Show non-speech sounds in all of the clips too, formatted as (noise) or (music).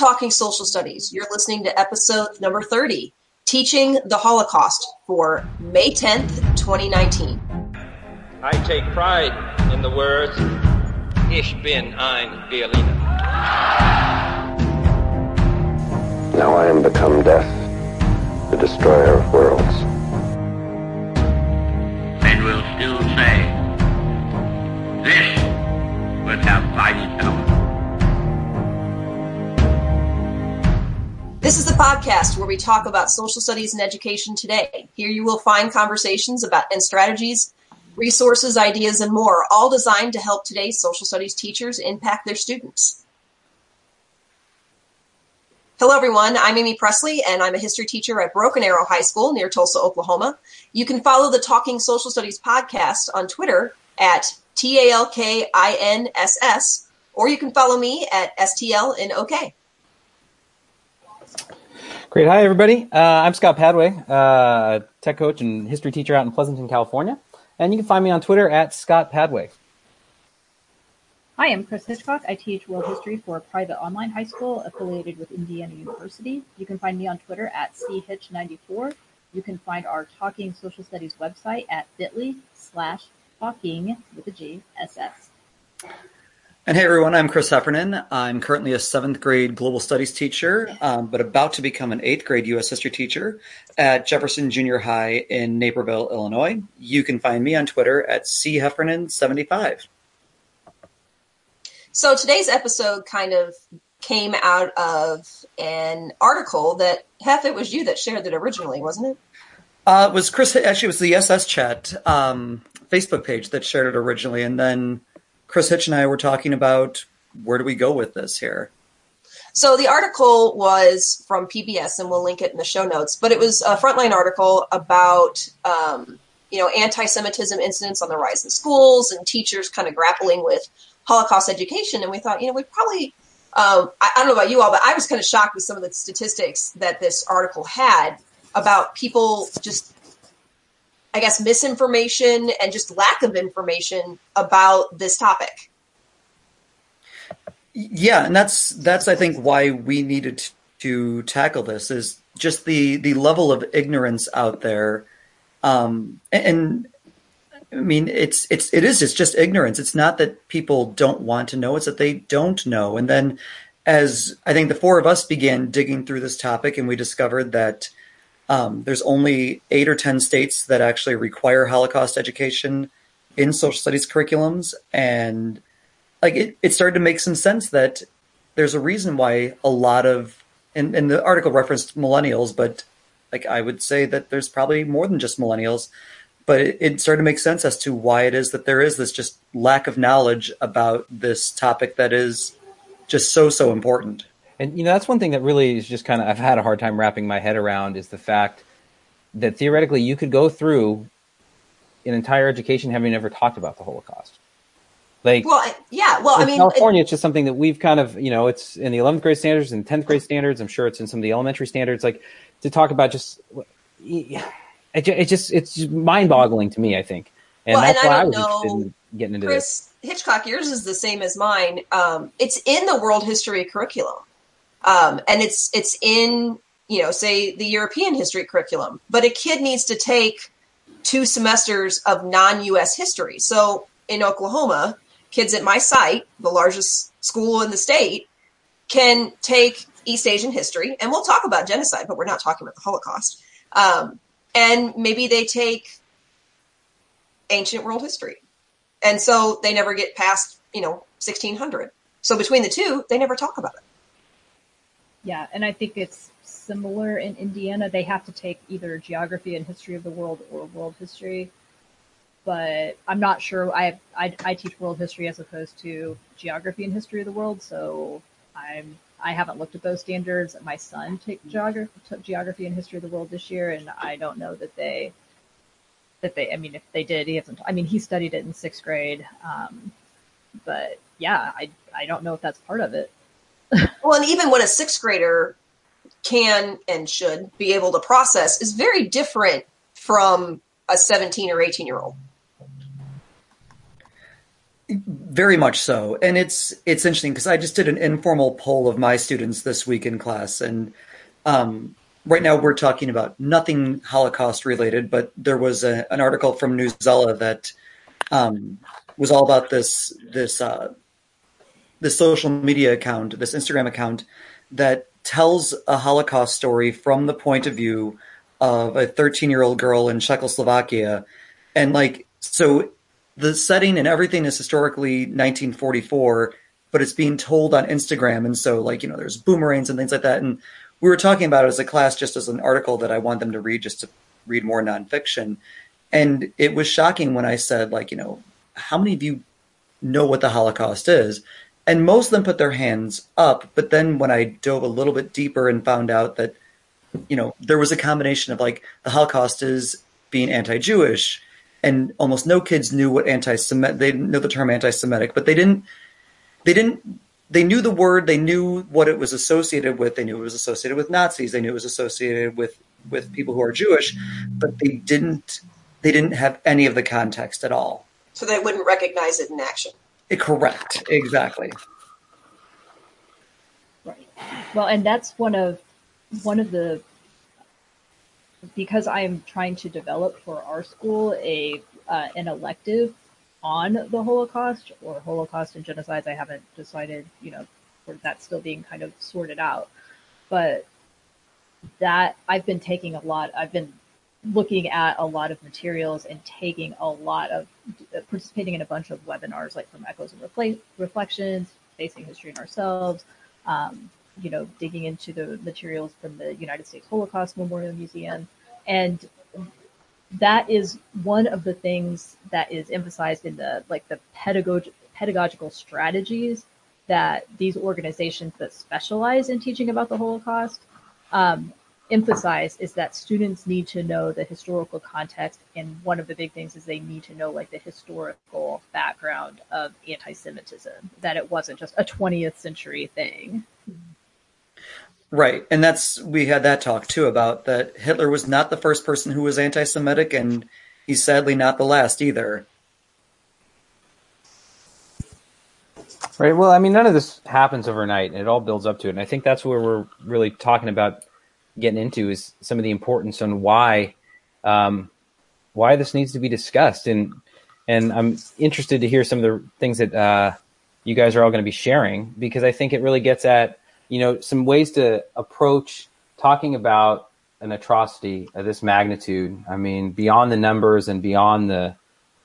Talking Social Studies. You're listening to episode number 30, Teaching the Holocaust for May 10th, 2019. I take pride in the words, Ich bin ein Berliner. Now I am become death, the destroyer of worlds. Men will still say, this was have fighting power. This is the podcast where we talk about social studies and education today. Here you will find conversations about and strategies, resources, ideas, and more, all designed to help today's social studies teachers impact their students. Hello, everyone. I'm Amy Presley, and I'm a history teacher at Broken Arrow High School near Tulsa, Oklahoma. You can follow the Talking Social Studies podcast on Twitter at T-A-L-K-I-N-S-S, or you can follow me at STL Great. Hi, everybody. Uh, I'm Scott Padway, uh, tech coach and history teacher out in Pleasanton, California. And you can find me on Twitter at Scott Padway. Hi, I'm Chris Hitchcock. I teach world history for a private online high school affiliated with Indiana University. You can find me on Twitter at chitch94. You can find our Talking Social Studies website at bit.ly slash talking with a G, SS. And hey everyone, I'm Chris Heffernan. I'm currently a seventh grade global studies teacher, um, but about to become an eighth grade U.S. history teacher at Jefferson Junior High in Naperville, Illinois. You can find me on Twitter at cheffernan75. So today's episode kind of came out of an article that Hef, it was you that shared it originally, wasn't it? Uh, it was Chris? Actually, it was the SS Chat um, Facebook page that shared it originally, and then Chris Hitch and I were talking about where do we go with this here. So the article was from PBS, and we'll link it in the show notes. But it was a frontline article about um, you know anti-Semitism incidents on the rise in schools and teachers kind of grappling with Holocaust education. And we thought, you know, we probably um, I, I don't know about you all, but I was kind of shocked with some of the statistics that this article had about people just I guess, misinformation and just lack of information about this topic. Yeah, and that's that's I think why we needed to tackle this is just the the level of ignorance out there, um, and, I mean it's it's it is it's just ignorance. It's not that people don't want to know; it's that they don't know. And then, as I think the four of us began digging through this topic, and we discovered that um, there's only eight or 10 states that actually require Holocaust education in social studies curriculums. And like it, it started to make some sense that there's a reason why a lot of, and, and the article referenced millennials, but like I would say that there's probably more than just millennials. But it, it started to make sense as to why it is that there is this just lack of knowledge about this topic that is just so, so important. And you know that's one thing that really is just kind of I've had a hard time wrapping my head around is the fact that theoretically you could go through an entire education having never talked about the Holocaust. Like, well, yeah, well, I mean, California, it, it's just something that we've kind of, you know, it's in the 11th grade standards and 10th grade standards. I'm sure it's in some of the elementary standards. Like to talk about just, (sighs) it, it just, it's just mind boggling to me, I think. And well, that's and why I, I was know, interested in getting into Chris this. Hitchcock, yours is the same as mine. Um, it's in the world history curriculum. Um, and it's it's in you know say the European history curriculum, but a kid needs to take two semesters of non-U.S. history. So in Oklahoma, kids at my site, the largest school in the state, can take East Asian history, and we'll talk about genocide, but we're not talking about the Holocaust. Um, and maybe they take ancient world history, and so they never get past you know 1600. So between the two, they never talk about it. Yeah, and I think it's similar in Indiana. They have to take either geography and history of the world or world history. But I'm not sure. I, I I teach world history as opposed to geography and history of the world, so I'm I haven't looked at those standards. My son took geography, took geography and history of the world this year, and I don't know that they that they. I mean, if they did, he hasn't. I mean, he studied it in sixth grade, um, but yeah, I I don't know if that's part of it. Well, and even what a sixth grader can and should be able to process is very different from a 17 or 18 year old. Very much so, and it's it's interesting because I just did an informal poll of my students this week in class, and um, right now we're talking about nothing Holocaust related, but there was a, an article from Newsela that um, was all about this this uh, this social media account, this Instagram account that tells a Holocaust story from the point of view of a 13 year old girl in Czechoslovakia, and like so the setting and everything is historically 1944 but it's being told on Instagram. And so, like, you know, there's boomerangs and things like that. And we were talking about it as a class, just as an article that I want them to read, just to read more nonfiction. And it was shocking when I said, like, you know, how many of you know what the Holocaust is? And most of them put their hands up. But then when I dove a little bit deeper and found out that, you know, there was a combination of like the Holocaust is being anti Jewish, and almost no kids knew what anti-Semitic. They didn't know the term anti-Semitic, but they didn't. They didn't they knew the word, they knew what it was associated with, they knew it was associated with Nazis, they knew it was associated with with people who are Jewish, but they didn't they didn't have any of the context at all. So they wouldn't recognize it in action. Correct, exactly. Right. Well, and that's one of one of the because I am trying to develop for our school a uh, an elective on the Holocaust or Holocaust and genocides. I haven't decided, you know, for that still being kind of sorted out. But that I've been taking a lot, I've been looking at a lot of materials and taking a lot of participating in a bunch of webinars like from Echoes and Refle- Reflections, Facing History and Ourselves, um, you know, digging into the materials from the United States Holocaust Memorial Museum. And that is one of the things that is emphasized in the like the pedagog- pedagogical strategies that these organizations that specialize in teaching about the Holocaust um, emphasize is that students need to know the historical context, and one of the big things is they need to know like the historical background of anti-Semitism, that it wasn't just a 20th century thing. Right. And that's, we had that talk too about that Hitler was not the first person who was anti Semitic, and he's sadly not the last either. Right. Well, I mean, none of this happens overnight, and it all builds up to it. And I think that's where we're really talking about getting into is some of the importance on why, um, why this needs to be discussed. And and I'm interested to hear some of the things that uh, you guys are all going to be sharing because I think it really gets at you know, some ways to approach talking about an atrocity of this magnitude. I mean, beyond the numbers and beyond the,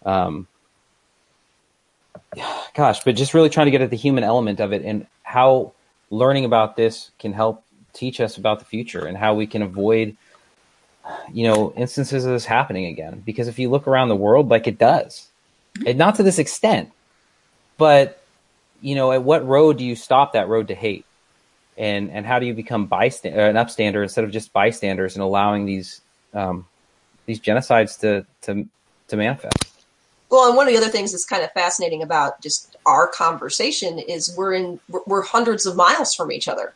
um, gosh, but just really trying to get at the human element of it and how learning about this can help teach us about the future and how we can avoid, you know, instances of this happening again. Because if you look around the world, like it does, and not to this extent, but you know, at what road do you stop that road to hate? and and how do you become bystander uh, an upstander instead of just bystanders and allowing these um, these genocides to to to manifest well and one of the other things that's kind of fascinating about just our conversation is we're in we're hundreds of miles from each other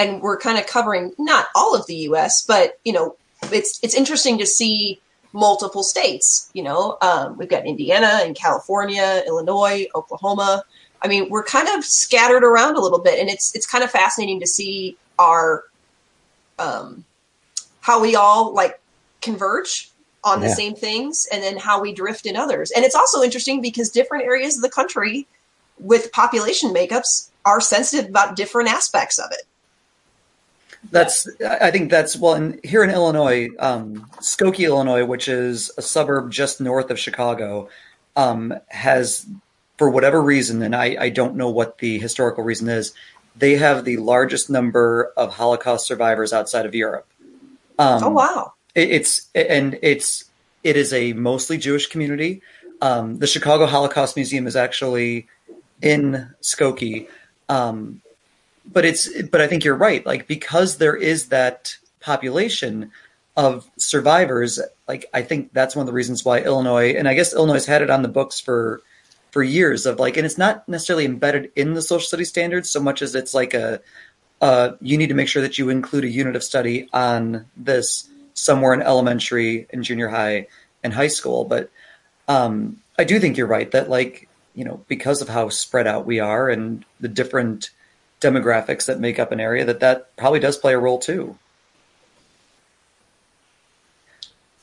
and we're kind of covering not all of the US but you know it's it's interesting to see multiple states you know um, we've got Indiana and California Illinois Oklahoma I mean, we're kind of scattered around a little bit, and it's it's kind of fascinating to see our um, how we all like converge on the yeah. same things, and then how we drift in others. And it's also interesting because different areas of the country with population makeups are sensitive about different aspects of it. That's I think that's well, and here in Illinois, um, Skokie, Illinois, which is a suburb just north of Chicago, um, has for whatever reason, and I, I don't know what the historical reason is, they have the largest number of Holocaust survivors outside of Europe. Um, oh wow! It, it's and it's it is a mostly Jewish community. Um, the Chicago Holocaust Museum is actually in Skokie, um, but it's but I think you're right. Like because there is that population of survivors, like I think that's one of the reasons why Illinois and I guess Illinois had it on the books for for years of like, and it's not necessarily embedded in the social studies standards so much as it's like a, uh, you need to make sure that you include a unit of study on this somewhere in elementary and junior high and high school. But um, I do think you're right that like, you know, because of how spread out we are and the different demographics that make up an area, that that probably does play a role too.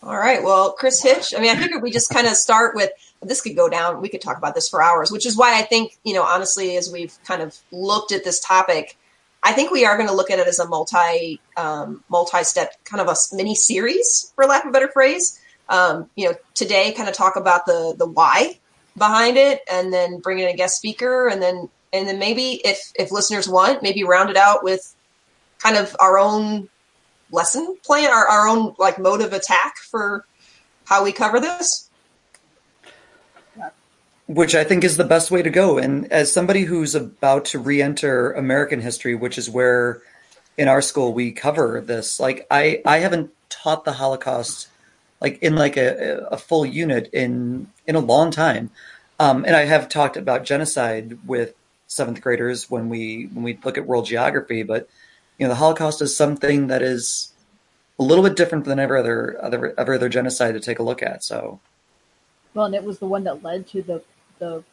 All right. Well, Chris Hitch, I mean, I figured we just kind of start with this could go down. We could talk about this for hours, which is why I think, you know, honestly, as we've kind of looked at this topic, I think we are going to look at it as a multi, um, multi-step kind of a mini series, for lack of a better phrase. Um, you know, today kind of talk about the, the why behind it and then bring in a guest speaker and then, and then maybe if, if listeners want, maybe round it out with kind of our own lesson plan, our, our own like mode of attack for how we cover this. Which I think is the best way to go. And as somebody who's about to re-enter American history, which is where in our school we cover this, like I, I haven't taught the Holocaust like in like a, a full unit in in a long time. Um, and I have talked about genocide with seventh graders when we when we look at world geography, but you know the Holocaust is something that is a little bit different than every other other every other genocide to take a look at. So, well, and it was the one that led to the the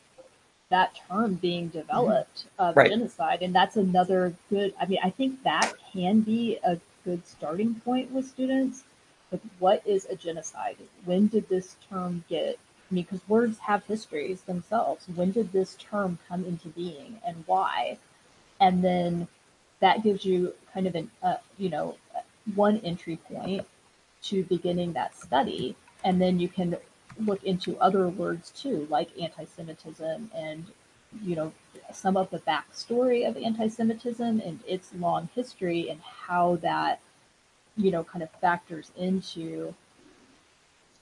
that term being mm-hmm. developed of Right. genocide, and that's another good. I mean, I think that can be a good starting point with students. Like, what is a genocide? When did this term get? I mean, because words have histories themselves. When did this term come into being, and why? And then that gives you kind of an, uh, you know, one entry point to beginning that study, and then you can look into other words too, like anti-Semitism and you know some of the backstory of anti-Semitism and its long history and how that you know kind of factors into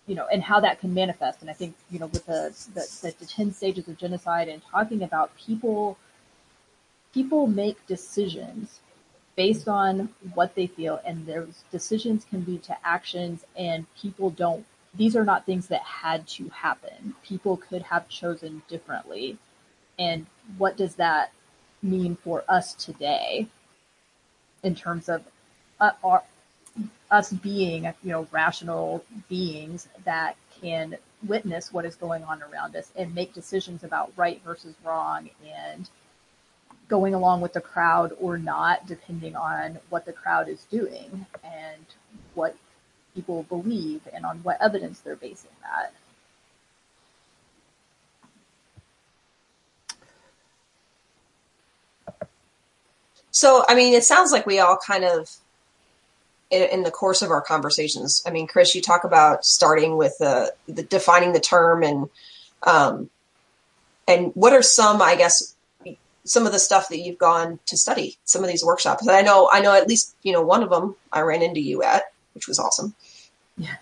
you know and how that can manifest. And I think you know with the the, the, the ten stages of genocide and talking about people people make decisions based on what they feel and those decisions can lead to actions and people don't these are not things that had to happen people could have chosen differently and what does that mean for us today in terms of uh, our, us being you know rational beings that can witness what is going on around us and make decisions about right versus wrong and going along with the crowd or not, depending on what the crowd is doing and what people believe and on what evidence they're basing that. So, I mean, it sounds like we all kind of, in, in the course of our conversations, I mean, Chris, you talk about starting with the, the defining the term and, um, and what are some, I guess, some of the stuff that you've gone to study, some of these workshops. And I know, I know at least, you know, one of them I ran into you at, which was awesome. Yeah.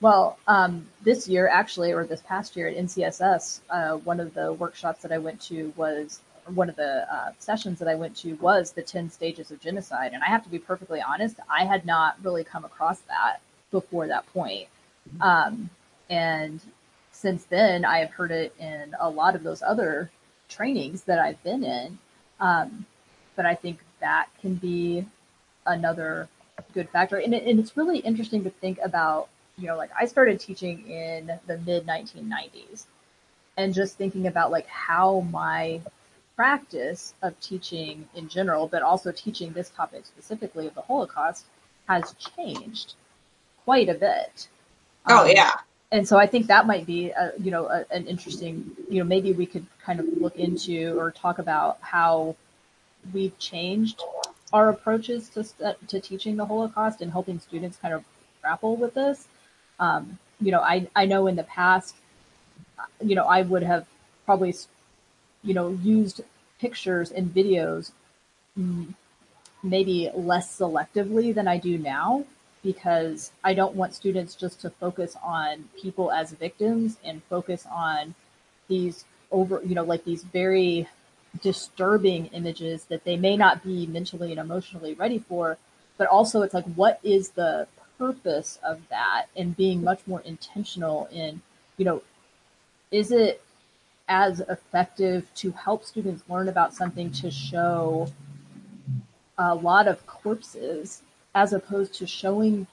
Well, um, this year, actually, or this past year at NCSS, uh, one of the workshops that I went to was, one of the uh, sessions that I went to was the 10 stages of genocide. And I have to be perfectly honest, I had not really come across that before that point. Um, and since then, I have heard it in a lot of those other trainings that I've been in. Um, but I think that can be another good factor. And, it, and it's really interesting to think about, you know, like I started teaching in the mid 1990s and just thinking about like how my practice of teaching in general, but also teaching this topic specifically of the Holocaust has changed quite a bit. Oh, Um, yeah. and so I think that might be, a, you know, a, an interesting, you know, maybe we could kind of look into or talk about how we've changed our approaches to st- to teaching the Holocaust and helping students kind of grapple with this. Um, you know, I I know in the past, you know, I would have probably, you know, used pictures and videos mm, maybe less selectively than I do now because I don't want students just to focus on people as victims and focus on these over, you know, like these very disturbing images that they may not be mentally and emotionally ready for, but also it's like, what is the purpose of that? And being much more intentional in, you know, is it as effective to help students learn about something to show a lot of corpses as opposed to showing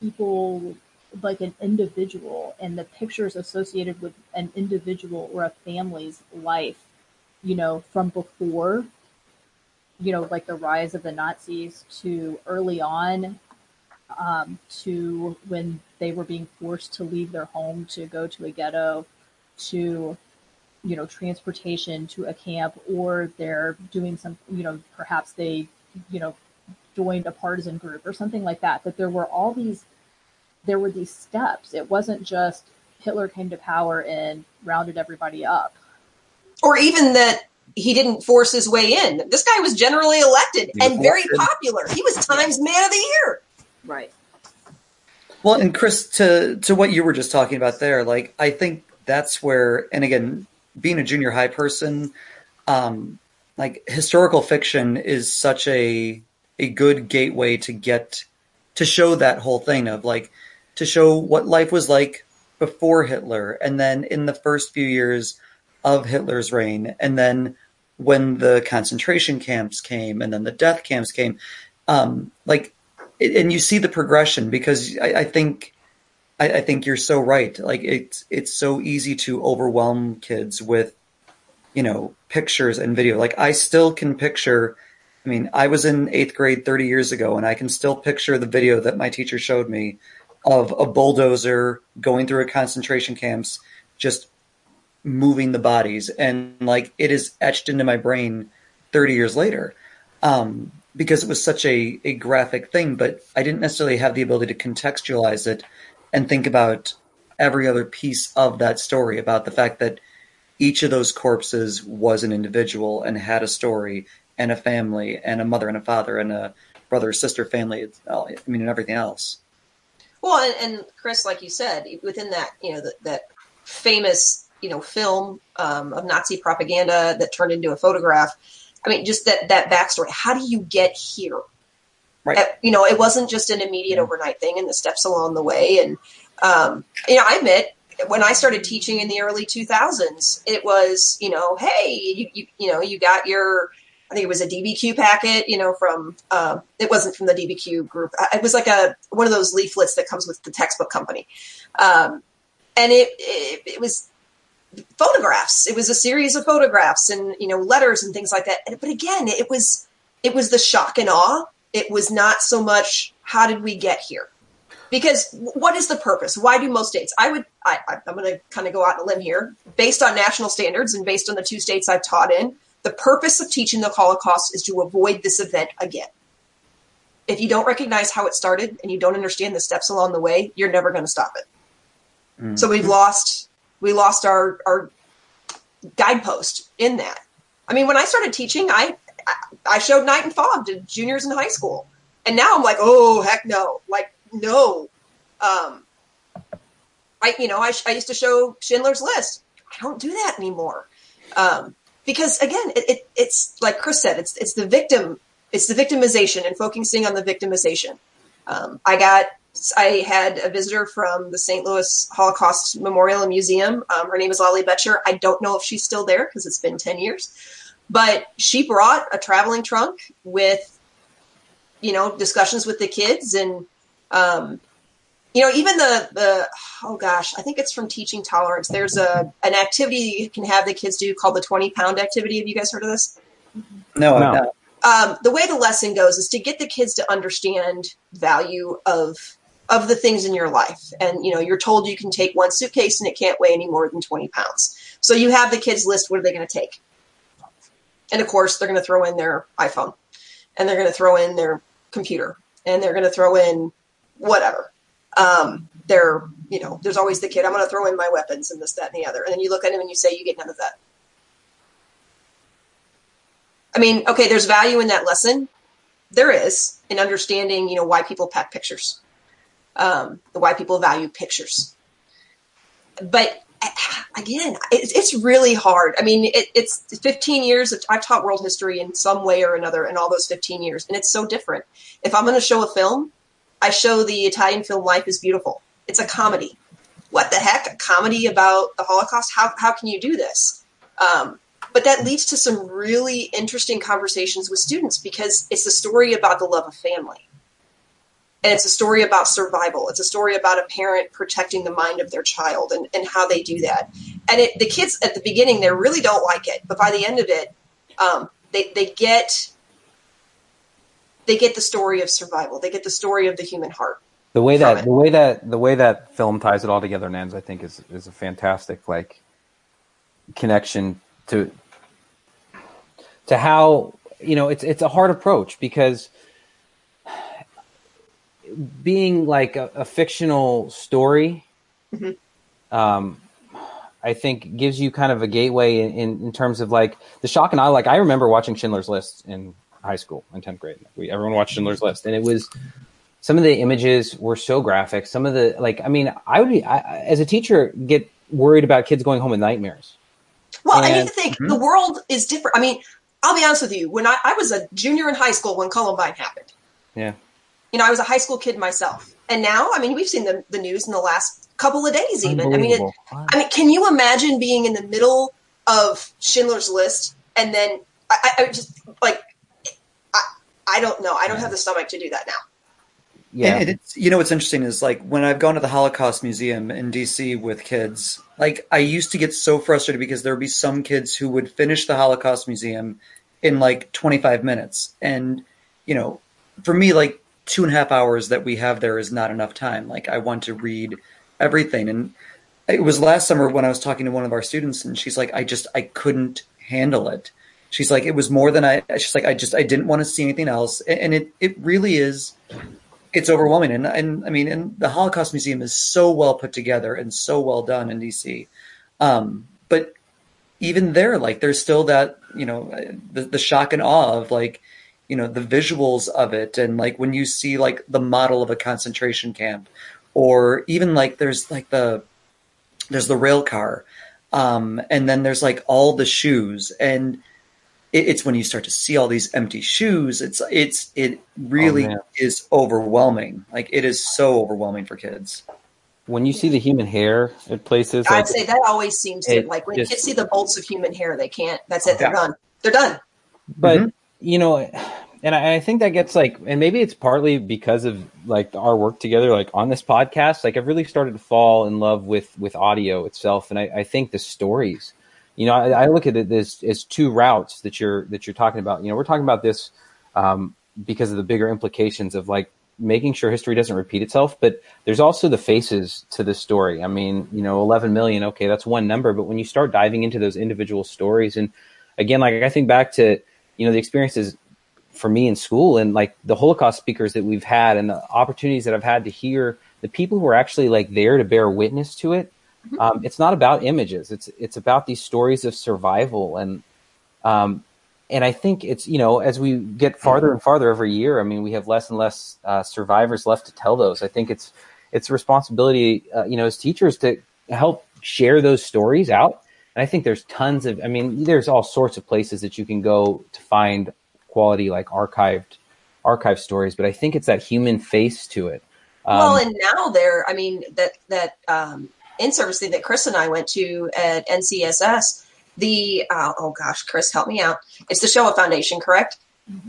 people like an individual and the pictures associated with an individual or a family's life, you know, from before, you know, like the rise of the Nazis to early on, um, to when they were being forced to leave their home to go to a ghetto, to you know transportation to a camp, or they're doing some, you know, perhaps they, you know, joined a partisan group or something like that. That there were all these there were these steps. It wasn't just Hitler came to power and rounded everybody up. Or even that he didn't force his way in. This guy was generally elected and very popular. He was Times Man of the Year. Right. Well, and Chris, to to what you were just talking about there, like I think that's where, and again, being a junior high person, um, like historical fiction is such a a good gateway to get to show that whole thing of like to show what life was like before Hitler and then in the first few years of Hitler's reign and then when the concentration camps came and then the death camps came. Um, like and you see the progression because I, I think I, I, think you're so right like it's it's so easy to overwhelm kids with you know pictures and video like I still can picture I mean I was in eighth grade 30 years ago and I can still picture the video that my teacher showed me of a bulldozer going through a concentration camps, just moving the bodies, and like it is etched into my brain thirty years later. Um, because it was such a, a graphic thing, but I didn't necessarily have the ability to contextualize it and think about every other piece of that story about the fact that each of those corpses was an individual and had a story and a family and a mother and a father and a brother sister family. I mean, and everything else. Well, and, and Chris, like you said, within that, you know, the, that famous, you know, film um, of Nazi propaganda that turned into a photograph. I mean, just that that backstory. How do you get here? Right. At, you know, it wasn't just an immediate overnight thing, and the steps along the way. And um, you know, I admit when I started teaching in the early 2000s, it was, you know, hey, you, you, you know, you got your I think it was a DBQ packet, you know, from uh, it wasn't from the DBQ group. Uh, it was like a one of those leaflets that comes with the textbook company, um, and it, it, it was photographs. It was a series of photographs and you know letters and things like that. But again, it was it was the shock and awe. It was not so much how did we get here, because what is the purpose? Why do most states? I would I, I'm going to kind of go out on a limb here, based on national standards and based on the two states I've taught in the purpose of teaching the Holocaust is to avoid this event again. If you don't recognize how it started and you don't understand the steps along the way, you're never going to stop it. Mm. So we've lost we lost our our guidepost in that. I mean, when I started teaching, I I showed Night and Fog to juniors in high school, and now I'm like, oh heck no, like no. Um, I you know I, I used to show Schindler's List. I don't do that anymore. Um, because again, it, it, it's like Chris said, it's it's the victim, it's the victimization and focusing on the victimization. Um, I got, I had a visitor from the St. Louis Holocaust Memorial and Museum. Um, her name is Lolly Betcher. I don't know if she's still there because it's been ten years, but she brought a traveling trunk with, you know, discussions with the kids and um, you know, even the the oh gosh, I think it's from Teaching Tolerance. There's a an activity you can have the kids do called the 20 pound activity. Have you guys heard of this? No, no. Um, the way the lesson goes is to get the kids to understand value of of the things in your life. And you know, you're told you can take one suitcase and it can't weigh any more than 20 pounds. So you have the kids list what are they going to take, and of course they're going to throw in their iPhone, and they're going to throw in their computer, and they're going to throw in whatever um, they're, you know, there's always the kid, I'm going to throw in my weapons and this, that, and the other. And then you look at him and you say, you get none of that. I mean, okay, there's value in that lesson. There is in understanding, you know, why people pack pictures, um, why people value pictures. But (sighs) again, it, it's really hard. I mean, it, it's 15 years. Of, I've taught world history in some way or another in all those 15 years, and it's so different. If I'm going to show a film, I show the Italian film Life is Beautiful. It's a comedy. What the heck? A comedy about the Holocaust? How, how can you do this? Um, but that leads to some really interesting conversations with students because it's a story about the love of family. And it's a story about survival. It's a story about a parent protecting the mind of their child and, and how they do that. And it, the kids at the beginning, they really don't like it, but by the end of it, um, they, they get they get the story of survival. They get the story of the human heart. The way that the way that the way that film ties it all together and ends, I think, is is a fantastic like connection to to how you know it's it's a hard approach because being like a, a fictional story, um, I think gives you kind of a gateway in, in, in terms of like the shock and I Like I remember watching Schindler's List in high school in tenth grade. We everyone watched Schindler's List, and it was some of the images were so graphic. Some of the like, I mean, I would be I, as a teacher get worried about kids going home with nightmares. Well, I mean, to think the world is different. I mean, I'll be honest with you. When I, I was a junior in high school when Columbine happened, Yeah, you know, I was a high school kid myself. And now, I mean, we've seen the, the news in the last couple of days, even. I mean, it, I mean, can you imagine being in the middle of Schindler's List and then I, I, I just like, I, I don't know. I don't have the stomach to do that now. yeah. And it's you know what's interesting is like when I've gone to the Holocaust Museum in DC with kids, like I used to get so frustrated because there would be some kids who would finish the Holocaust Museum in like 25 minutes. And, you know, for me, like two and a half hours that we have there is not enough time. Like I want to read everything. And it was last summer when I was talking to one of our students and she's like, I just, I couldn't handle it. She's like, it was more than I, she's like, I just, I didn't want to see anything else. And it, it really is, it's overwhelming. And, and I mean, and the Holocaust Museum is so well put together and so well done in DC. Um, but even there, like there's still that, you know, the, the shock and awe of like, you know, the visuals of it. And like when you see like the model of a concentration camp or even like there's like the, there's the rail car. Um, and then there's like all the shoes and it, it's when you start to see all these empty shoes. It's, it's, it really Oh, is overwhelming. Like it is so overwhelming for kids. when you see the human hair at places, I'd say that always seems to like when just- kids see the bolts of human hair, they can't. That's it. They're Yeah. done. They're done. but you know and I, I think that gets like and maybe it's partly because of like our work together like on this podcast like i've really started to fall in love with with audio itself. And i, I think the stories you know I, I look at it as, as two routes that you're that you're talking about. You know we're talking about this um, because of the bigger implications of like making sure history doesn't repeat itself but there's also the faces to this story. I mean you know 11 million okay that's one number but when you start diving into those individual stories and again like i think back to you know the experiences for me in school and like the holocaust speakers that we've had and the opportunities that i've had to hear the people who are actually like there to bear witness to it um, it's not about images it's it's about these stories of survival and um, and I think it's you know as we get farther and farther every year, I mean we have less and less uh, survivors left to tell those. I think it's it's a responsibility uh, you know as teachers to help share those stories out. And I think there's tons of I mean there's all sorts of places that you can go to find quality like archived archive stories, but I think it's that human face to it. Um, well, and now they're, I mean, that, that, um, in service thing that Chris and I went to at NCSS, the, uh, oh gosh, Chris, help me out. It's the Shoah Foundation, correct?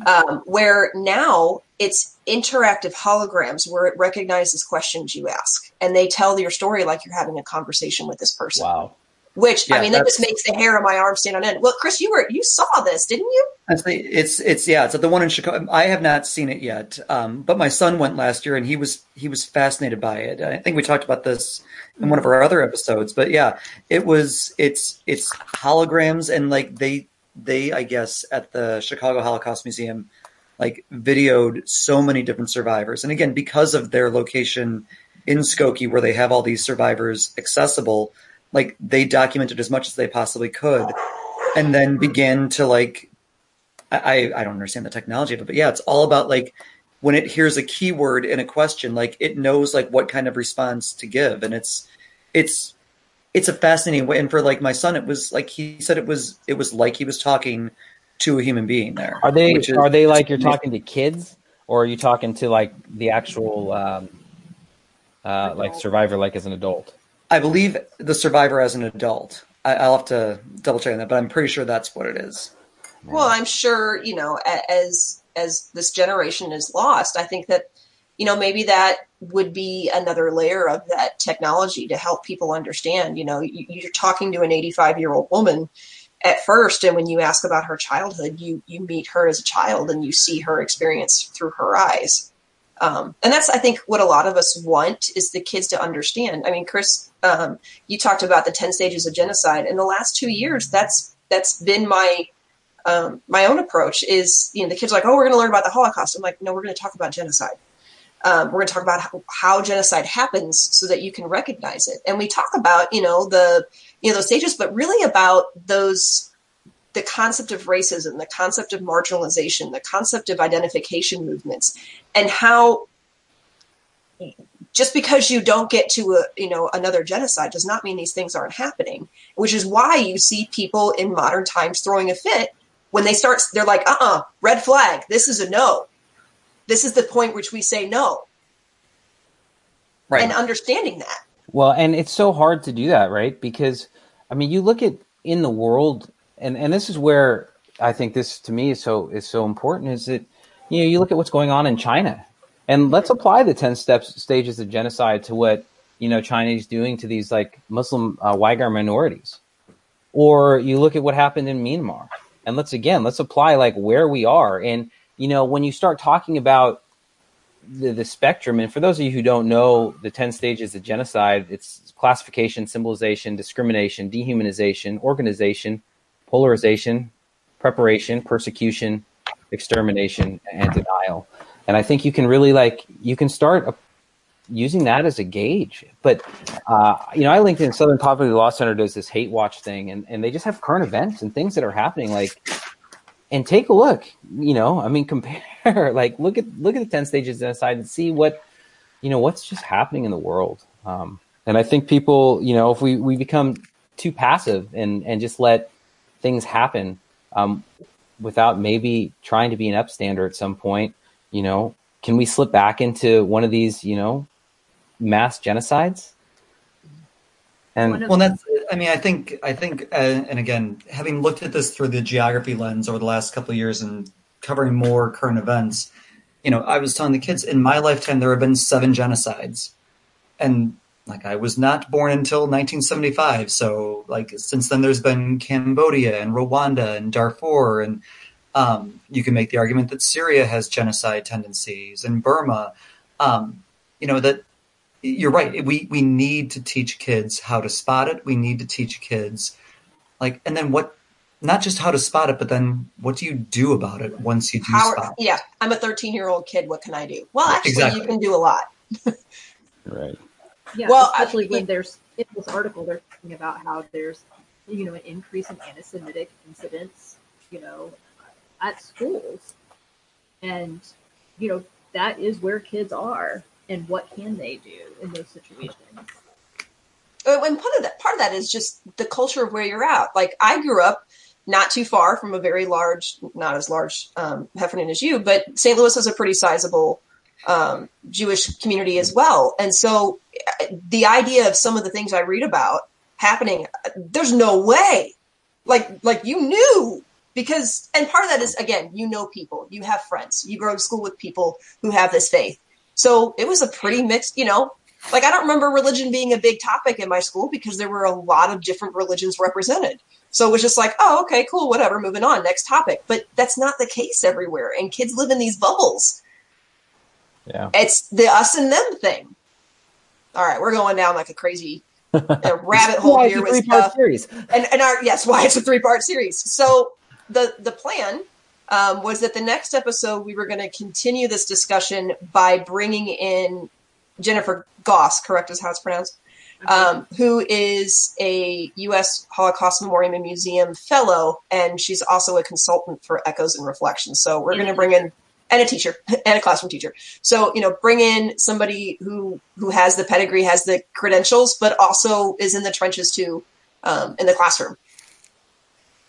Um, where now it's interactive holograms where it recognizes questions you ask and they tell your story like you're having a conversation with this person. wow. Which I mean, that just makes the hair on my arm stand on end. Well, Chris, you were you saw this, didn't you? It's it's yeah, it's at the one in Chicago. I have not seen it yet, um, but my son went last year and he was he was fascinated by it. I think we talked about this in one of our other episodes, but yeah, it was it's it's holograms and like they they I guess at the Chicago Holocaust Museum like videoed so many different survivors, and again because of their location in Skokie where they have all these survivors accessible, like they documented as much as they possibly could, and then began to like I, I don't understand the technology of it, but yeah, it's all about like when it hears a keyword in a question, like it knows like what kind of response to give, and it's it's it's a fascinating way. And for like my son, it was like he said it was it was like he was talking to a human being there. Are they is- are they like you're talking to kids or are you talking to like the actual um, uh, like survivor like as an adult? I believe the survivor as an adult. I, I'll have to double check on that, but I'm pretty sure that's what it is. Well, I'm sure you know as as this generation is lost. I think that you know, maybe that would be another layer of that technology to help people understand. You know, you, you're talking to an 85 year old woman at first, and when you ask about her childhood, you you meet her as a child and you see her experience through her eyes. Um, and that's, I think, what a lot of us want is the kids to understand. I mean, Chris, um, you talked about the 10 stages of genocide. In the last two years, that's that's been my um, my own approach is, you know, the kids are like, oh, we're going to learn about the Holocaust. I'm like, no, we're going to talk about genocide. Um, we're going to talk about how, how, genocide happens so that you can recognize it. And we talk about, you know, the, you know, those stages, but really about those, the concept of racism, the concept of marginalization, the concept of identification movements, and how just because you don't get to a, you know another genocide does not mean these things aren't happening which is why you see people in modern times throwing a fit when they start, they're like, uh uh red flag. This is a no. This is the point which we say no. Right. And understanding that. Well, and it's so hard to do that, right? Because, I mean, you look at in the world, and, and this is where I think this to me is so is so important is that you know you look at what's going on in China, and let's apply the ten steps stages of genocide to what you know China is doing to these like Muslim uh, Uyghur minorities, or you look at what happened in Myanmar, and let's again let's apply like where we are. And you know when you start talking about the, the spectrum and for those of you who don't know the 10 stages of genocide it's classification symbolization discrimination dehumanization organization polarization preparation persecution extermination and denial and i think you can really like you can start using that as a gauge. But uh, you know, I linked in Southern Poverty Law Center does this hate watch thing, and, and they just have current events and things that are happening. Like, and take a look. You know, I mean, (laughs) compare. Like, look at look at the ten stages genocide and see what you know what's just happening in the world. Um, and I think people, you know, if we we become too passive and and just let things happen um, without maybe trying to be an upstander at some point, you know, can we slip back into one of these, you know, mass genocides. And well, that's. I mean, I think. I think, uh, and again, having looked at this through the geography lens over the last couple of years and covering more current events, you know, I was telling the kids in my lifetime there have been seven genocides, and like I was not born until 1975. So like since then, there's been Cambodia and Rwanda and Darfur, and um, you can make the argument that Syria has genocide tendencies and Burma. Um, you know that you're right. We we need to teach kids how to spot it. We need to teach kids like and then what not just how to spot it, but then what do you do about it once you do how, spot it? Yeah, I'm a 13 year old kid. What can I do? Well, actually, exactly. you can do a lot. right. Yeah. Well, especially I, when there's in this article, they're talking about how there's you know an increase in anti-Semitic incidents, you know, at schools, and you know that is where kids are and what can they do in those situations? And part of that part of that is just the culture of where you're at. Like I grew up not too far from a very large, not as large um, Heffernan as you, but St. Louis has a pretty sizable um, Jewish community as well. And so the idea of some of the things I read about happening, there's no way. Like like you knew because and part of that is again you know people you have friends you grow to school with people who have this faith so it was a pretty mixed, you know, like I don't remember religion being a big topic in my school because there were a lot of different religions represented. So it was just like, oh, okay, cool, whatever, moving on, next topic. But that's not the case everywhere. And kids live in these bubbles. Yeah. It's the us and them thing. All right, we're going down like a crazy a (laughs) rabbit hole here with stuff. Series. And and our yes, why it's a three part series. So the the plan um, was that the next episode we were going to continue this discussion by bringing in Jennifer Goss, correct is how it's pronounced, um, who is a U.S. Holocaust Memorial and Museum fellow, and she's also a consultant for Echoes and Reflections. So we're going to bring in and a teacher (laughs) and a classroom teacher. So you know, bring in somebody who who has the pedigree, has the credentials, but also is in the trenches too, um, in the classroom.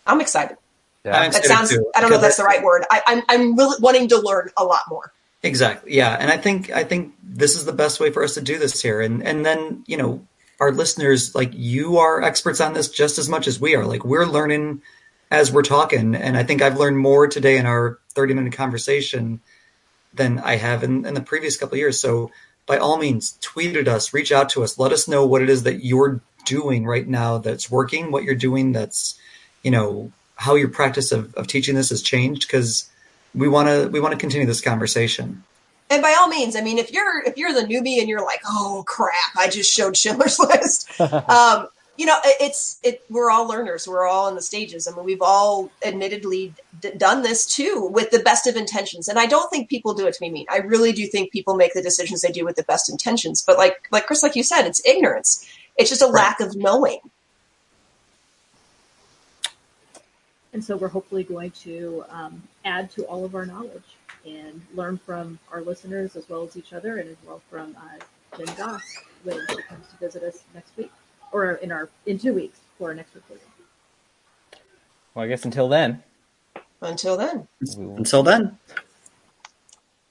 I'm excited. Yeah. Um, that sounds. Too, I don't know if that's the right word. I, I'm I'm really wanting to learn a lot more. Exactly. Yeah, and I think I think this is the best way for us to do this here, and and then you know our listeners like you are experts on this just as much as we are. Like we're learning as we're talking, and I think I've learned more today in our 30 minute conversation than I have in, in the previous couple of years. So by all means, tweet at us, reach out to us, let us know what it is that you're doing right now that's working, what you're doing that's, you know, how your practice of, of teaching this has changed because we want to we want to continue this conversation. And by all means, I mean if you're if you're the newbie and you're like, oh crap, I just showed Schindler's (laughs) List. (laughs) um, you know, it's it. We're all learners. We're all in the stages. I mean, we've all admittedly d- done this too with the best of intentions. And I don't think people do it to be mean. I really do think people make the decisions they do with the best intentions. But like like Chris, like you said, it's ignorance. It's just a right. lack of knowing. And so we're hopefully going to um, add to all of our knowledge and learn from our listeners as well as each other, and as well from uh, Jen Goss when she comes to visit us next week or in our in two weeks for our next recording. Well, I guess until then. Until then. Until then.